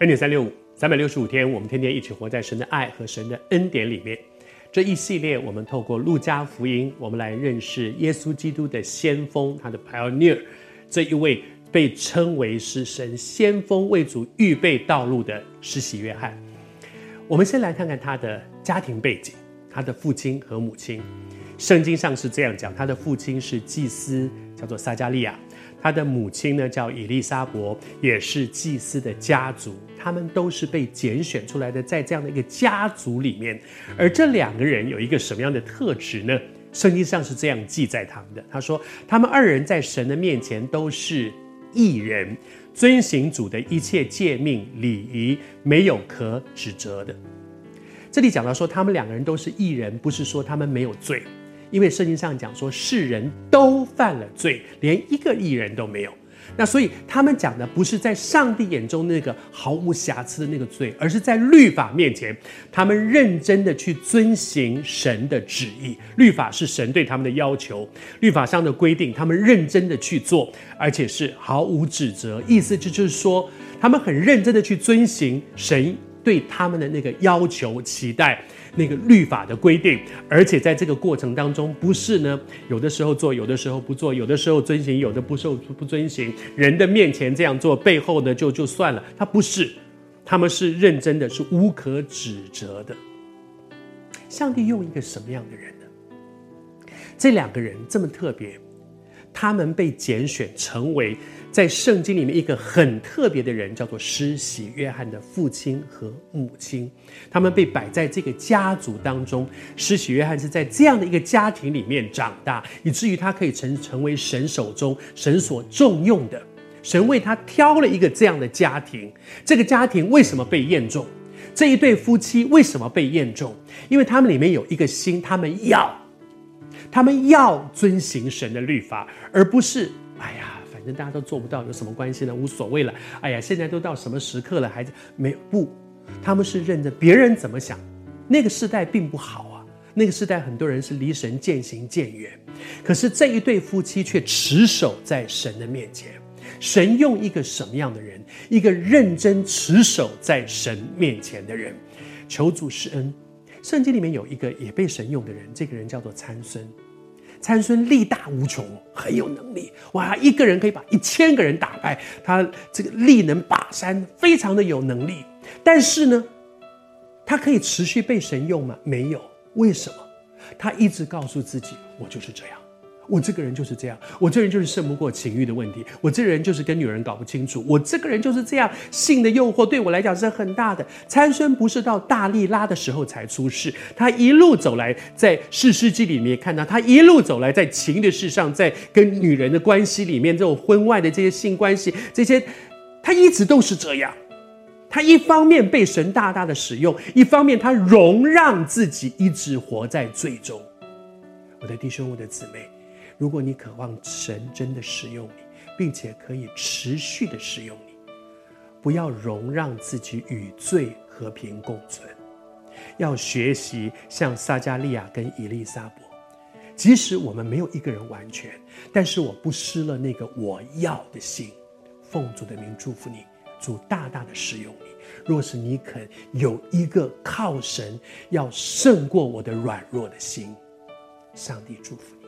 恩典三六五，三百六十五天，我们天天一起活在神的爱和神的恩典里面。这一系列，我们透过路加福音，我们来认识耶稣基督的先锋，他的 pioneer，这一位被称为是神先锋为主预备道路的施洗约翰。我们先来看看他的家庭背景，他的父亲和母亲。圣经上是这样讲，他的父亲是祭司，叫做撒迦利亚。他的母亲呢，叫以利沙伯，也是祭司的家族，他们都是被拣选出来的，在这样的一个家族里面。而这两个人有一个什么样的特质呢？圣经上是这样记载他们的：他说，他们二人在神的面前都是义人，遵行主的一切诫命礼仪，没有可指责的。这里讲到说，他们两个人都是义人，不是说他们没有罪。因为圣经上讲说，世人都犯了罪，连一个义人都没有。那所以他们讲的不是在上帝眼中那个毫无瑕疵的那个罪，而是在律法面前，他们认真的去遵行神的旨意。律法是神对他们的要求，律法上的规定，他们认真的去做，而且是毫无指责。意思就就是说，他们很认真的去遵行神对他们的那个要求、期待。那个律法的规定，而且在这个过程当中，不是呢，有的时候做，有的时候不做，有的时候遵行，有的不受不遵行。人的面前这样做，背后呢就就算了。他不是，他们是认真的，是无可指责的。上帝用一个什么样的人呢？这两个人这么特别，他们被拣选成为。在圣经里面，一个很特别的人叫做施洗约翰的父亲和母亲，他们被摆在这个家族当中。施洗约翰是在这样的一个家庭里面长大，以至于他可以成成为神手中神所重用的。神为他挑了一个这样的家庭。这个家庭为什么被验中？这一对夫妻为什么被验中？因为他们里面有一个心，他们要，他们要遵行神的律法，而不是哎呀。反正大家都做不到，有什么关系呢？无所谓了。哎呀，现在都到什么时刻了，还没有不？他们是认着别人怎么想。那个时代并不好啊，那个时代很多人是离神渐行渐远。可是这一对夫妻却持守在神的面前。神用一个什么样的人？一个认真持守在神面前的人。求主施恩。圣经里面有一个也被神用的人，这个人叫做参孙。参孙力大无穷，很有能力哇！一个人可以把一千个人打败，他这个力能拔山，非常的有能力。但是呢，他可以持续被神用吗？没有。为什么？他一直告诉自己：“我就是这样。”我这个人就是这样，我这人就是胜不过情欲的问题，我这个人就是跟女人搞不清楚，我这个人就是这样，性的诱惑对我来讲是很大的。参孙不是到大利拉的时候才出世，他一路走来，在士师记里面看到他一路走来，在情的事上，在跟女人的关系里面，这种婚外的这些性关系，这些他一直都是这样。他一方面被神大大的使用，一方面他容让自己一直活在罪中。我的弟兄，我的姊妹。如果你渴望神真的使用你，并且可以持续的使用你，不要容让自己与罪和平共存，要学习像撒迦利亚跟以利沙伯。即使我们没有一个人完全，但是我不失了那个我要的心。奉主的名祝福你，主大大的使用你。若是你肯有一个靠神要胜过我的软弱的心，上帝祝福你。